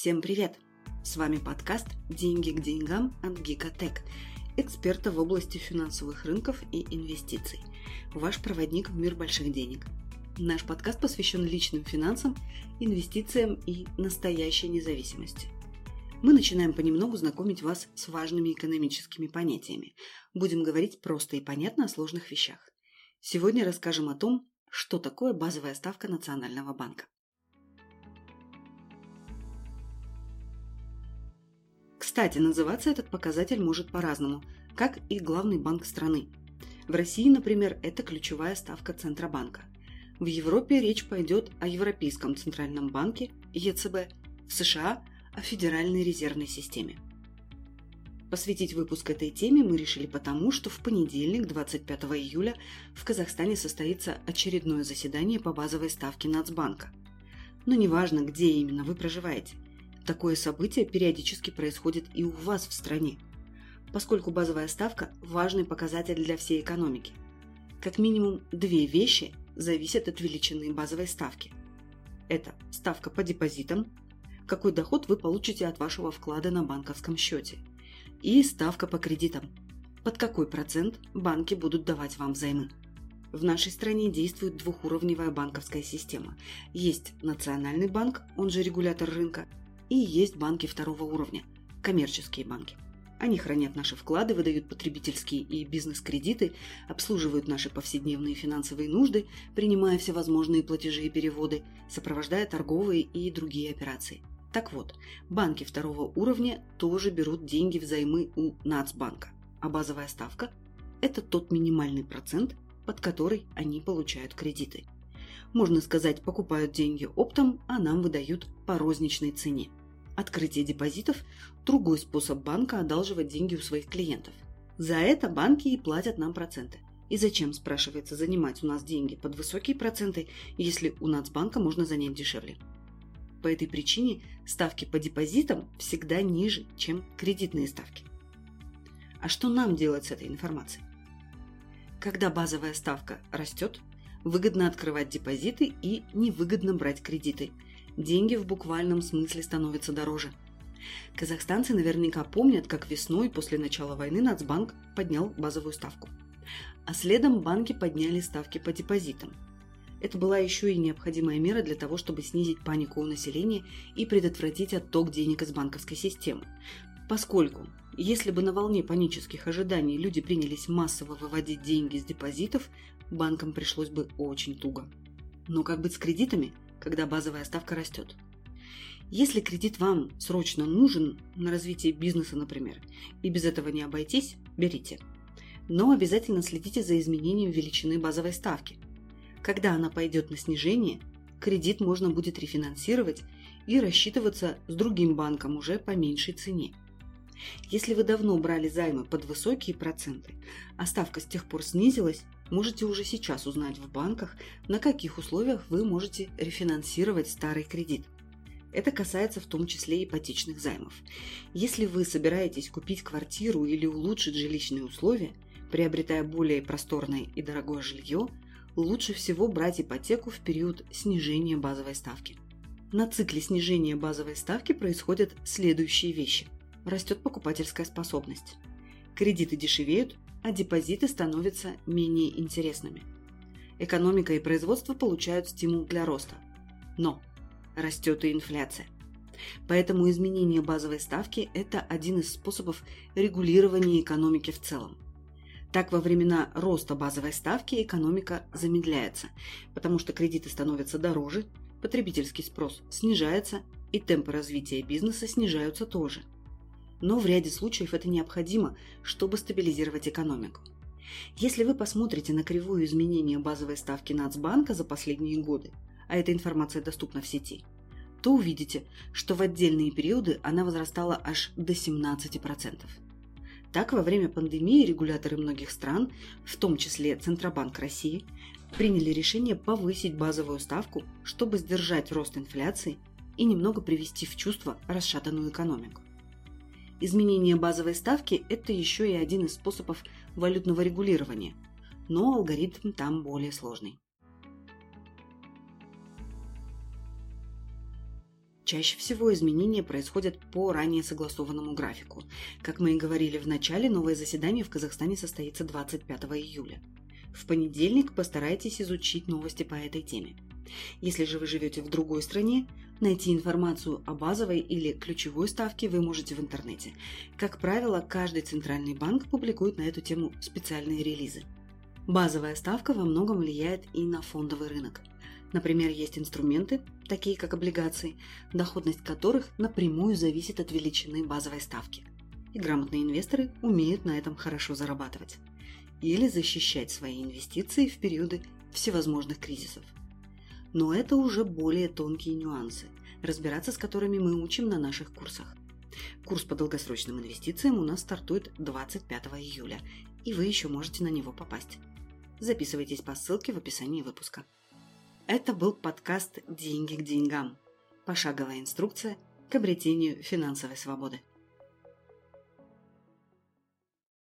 Всем привет! С вами подкаст «Деньги к деньгам» от Гикотек, эксперта в области финансовых рынков и инвестиций. Ваш проводник в мир больших денег. Наш подкаст посвящен личным финансам, инвестициям и настоящей независимости. Мы начинаем понемногу знакомить вас с важными экономическими понятиями. Будем говорить просто и понятно о сложных вещах. Сегодня расскажем о том, что такое базовая ставка Национального банка. Кстати, называться этот показатель может по-разному, как и главный банк страны. В России, например, это ключевая ставка Центробанка. В Европе речь пойдет о Европейском Центральном банке, ЕЦБ, в США – о Федеральной резервной системе. Посвятить выпуск этой теме мы решили потому, что в понедельник, 25 июля, в Казахстане состоится очередное заседание по базовой ставке Нацбанка. Но неважно, где именно вы проживаете – Такое событие периодически происходит и у вас в стране, поскольку базовая ставка – важный показатель для всей экономики. Как минимум две вещи зависят от величины базовой ставки. Это ставка по депозитам, какой доход вы получите от вашего вклада на банковском счете, и ставка по кредитам, под какой процент банки будут давать вам взаймы. В нашей стране действует двухуровневая банковская система. Есть Национальный банк, он же регулятор рынка, и есть банки второго уровня – коммерческие банки. Они хранят наши вклады, выдают потребительские и бизнес-кредиты, обслуживают наши повседневные финансовые нужды, принимая всевозможные платежи и переводы, сопровождая торговые и другие операции. Так вот, банки второго уровня тоже берут деньги взаймы у Нацбанка, а базовая ставка – это тот минимальный процент, под который они получают кредиты. Можно сказать, покупают деньги оптом, а нам выдают по розничной цене. Открытие депозитов – другой способ банка одалживать деньги у своих клиентов. За это банки и платят нам проценты. И зачем, спрашивается, занимать у нас деньги под высокие проценты, если у Нацбанка можно занять дешевле? По этой причине ставки по депозитам всегда ниже, чем кредитные ставки. А что нам делать с этой информацией? Когда базовая ставка растет, выгодно открывать депозиты и невыгодно брать кредиты – деньги в буквальном смысле становятся дороже. Казахстанцы наверняка помнят, как весной после начала войны Нацбанк поднял базовую ставку. А следом банки подняли ставки по депозитам. Это была еще и необходимая мера для того, чтобы снизить панику у населения и предотвратить отток денег из банковской системы. Поскольку, если бы на волне панических ожиданий люди принялись массово выводить деньги с депозитов, банкам пришлось бы очень туго. Но как быть с кредитами – когда базовая ставка растет. Если кредит вам срочно нужен на развитие бизнеса, например, и без этого не обойтись, берите. Но обязательно следите за изменением величины базовой ставки. Когда она пойдет на снижение, кредит можно будет рефинансировать и рассчитываться с другим банком уже по меньшей цене. Если вы давно брали займы под высокие проценты, а ставка с тех пор снизилась, можете уже сейчас узнать в банках, на каких условиях вы можете рефинансировать старый кредит. Это касается в том числе ипотечных займов. Если вы собираетесь купить квартиру или улучшить жилищные условия, приобретая более просторное и дорогое жилье, лучше всего брать ипотеку в период снижения базовой ставки. На цикле снижения базовой ставки происходят следующие вещи. Растет покупательская способность. Кредиты дешевеют, а депозиты становятся менее интересными. Экономика и производство получают стимул для роста. Но растет и инфляция. Поэтому изменение базовой ставки – это один из способов регулирования экономики в целом. Так, во времена роста базовой ставки экономика замедляется, потому что кредиты становятся дороже, потребительский спрос снижается и темпы развития бизнеса снижаются тоже – но в ряде случаев это необходимо, чтобы стабилизировать экономику. Если вы посмотрите на кривую изменения базовой ставки Нацбанка за последние годы, а эта информация доступна в сети, то увидите, что в отдельные периоды она возрастала аж до 17%. Так, во время пандемии регуляторы многих стран, в том числе Центробанк России, приняли решение повысить базовую ставку, чтобы сдержать рост инфляции и немного привести в чувство расшатанную экономику. Изменение базовой ставки – это еще и один из способов валютного регулирования, но алгоритм там более сложный. Чаще всего изменения происходят по ранее согласованному графику. Как мы и говорили в начале, новое заседание в Казахстане состоится 25 июля. В понедельник постарайтесь изучить новости по этой теме. Если же вы живете в другой стране, найти информацию о базовой или ключевой ставке вы можете в интернете. Как правило, каждый центральный банк публикует на эту тему специальные релизы. Базовая ставка во многом влияет и на фондовый рынок. Например, есть инструменты, такие как облигации, доходность которых напрямую зависит от величины базовой ставки. И грамотные инвесторы умеют на этом хорошо зарабатывать. Или защищать свои инвестиции в периоды всевозможных кризисов. Но это уже более тонкие нюансы, разбираться с которыми мы учим на наших курсах. Курс по долгосрочным инвестициям у нас стартует 25 июля, и вы еще можете на него попасть. Записывайтесь по ссылке в описании выпуска. Это был подкаст «Деньги к деньгам». Пошаговая инструкция к обретению финансовой свободы.